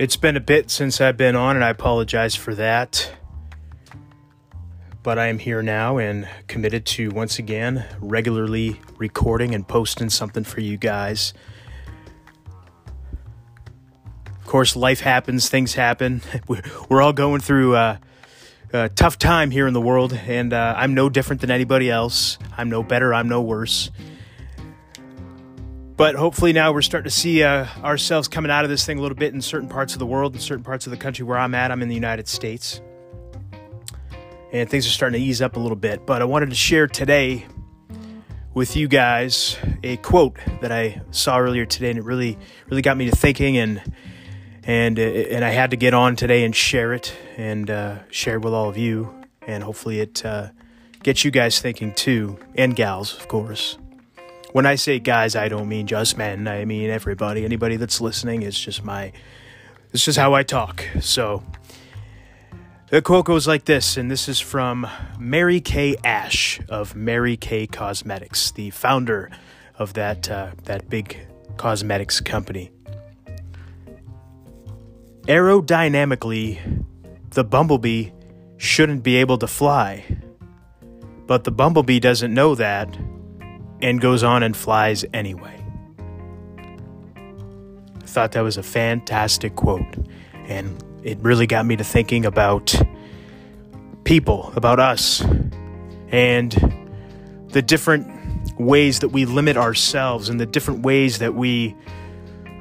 It's been a bit since I've been on, and I apologize for that. But I am here now and committed to once again regularly recording and posting something for you guys. Of course, life happens, things happen. We're all going through a, a tough time here in the world, and uh, I'm no different than anybody else. I'm no better, I'm no worse. But hopefully now we're starting to see uh, ourselves coming out of this thing a little bit in certain parts of the world, in certain parts of the country where I'm at. I'm in the United States. And things are starting to ease up a little bit. But I wanted to share today with you guys a quote that I saw earlier today, and it really, really got me to thinking. And and uh, and I had to get on today and share it and uh, share it with all of you, and hopefully it uh, gets you guys thinking too, and gals, of course. When I say guys, I don't mean just men. I mean everybody. Anybody that's listening is just my. This is how I talk. So the quote goes like this, and this is from Mary Kay Ash of Mary Kay Cosmetics, the founder of that uh, that big cosmetics company. Aerodynamically, the bumblebee shouldn't be able to fly. But the bumblebee doesn't know that and goes on and flies anyway. I thought that was a fantastic quote, and it really got me to thinking about people, about us, and the different ways that we limit ourselves and the different ways that we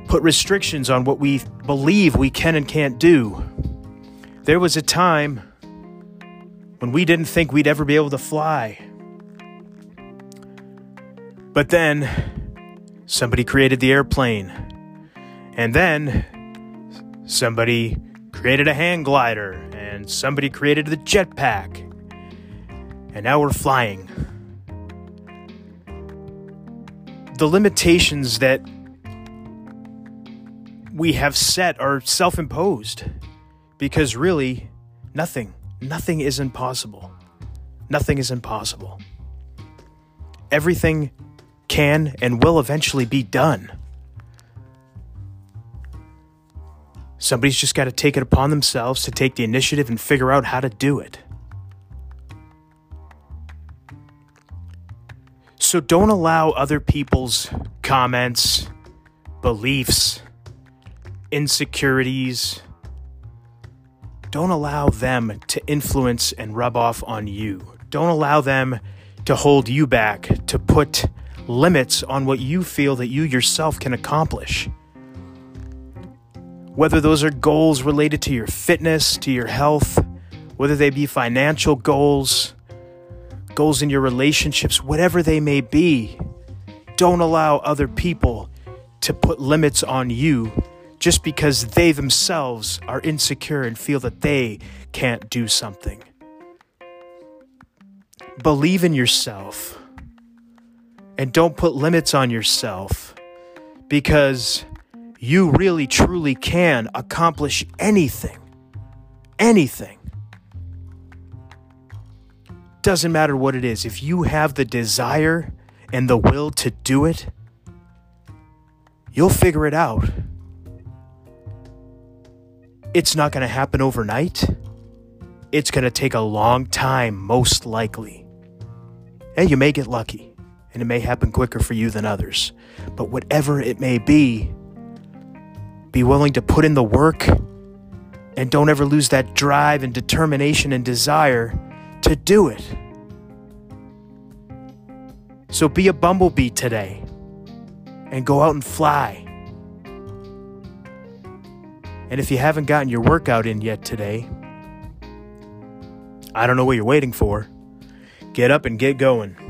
put restrictions on what we believe we can and can't do. There was a time when we didn't think we'd ever be able to fly. But then somebody created the airplane. And then somebody created a hang glider. And somebody created the jetpack. And now we're flying. The limitations that we have set are self imposed because really, nothing, nothing is impossible. Nothing is impossible. Everything can and will eventually be done. Somebody's just got to take it upon themselves to take the initiative and figure out how to do it. So don't allow other people's comments, beliefs, insecurities. Don't allow them to influence and rub off on you. Don't allow them to hold you back, to put limits on what you feel that you yourself can accomplish. Whether those are goals related to your fitness, to your health, whether they be financial goals, goals in your relationships, whatever they may be, don't allow other people to put limits on you just because they themselves are insecure and feel that they can't do something. Believe in yourself and don't put limits on yourself because you really truly can accomplish anything. Anything. Doesn't matter what it is. If you have the desire and the will to do it, you'll figure it out. It's not going to happen overnight. It's going to take a long time, most likely. And you may get lucky, and it may happen quicker for you than others. But whatever it may be, be willing to put in the work and don't ever lose that drive and determination and desire to do it. So be a bumblebee today and go out and fly. And if you haven't gotten your workout in yet today, I don't know what you're waiting for. Get up and get going.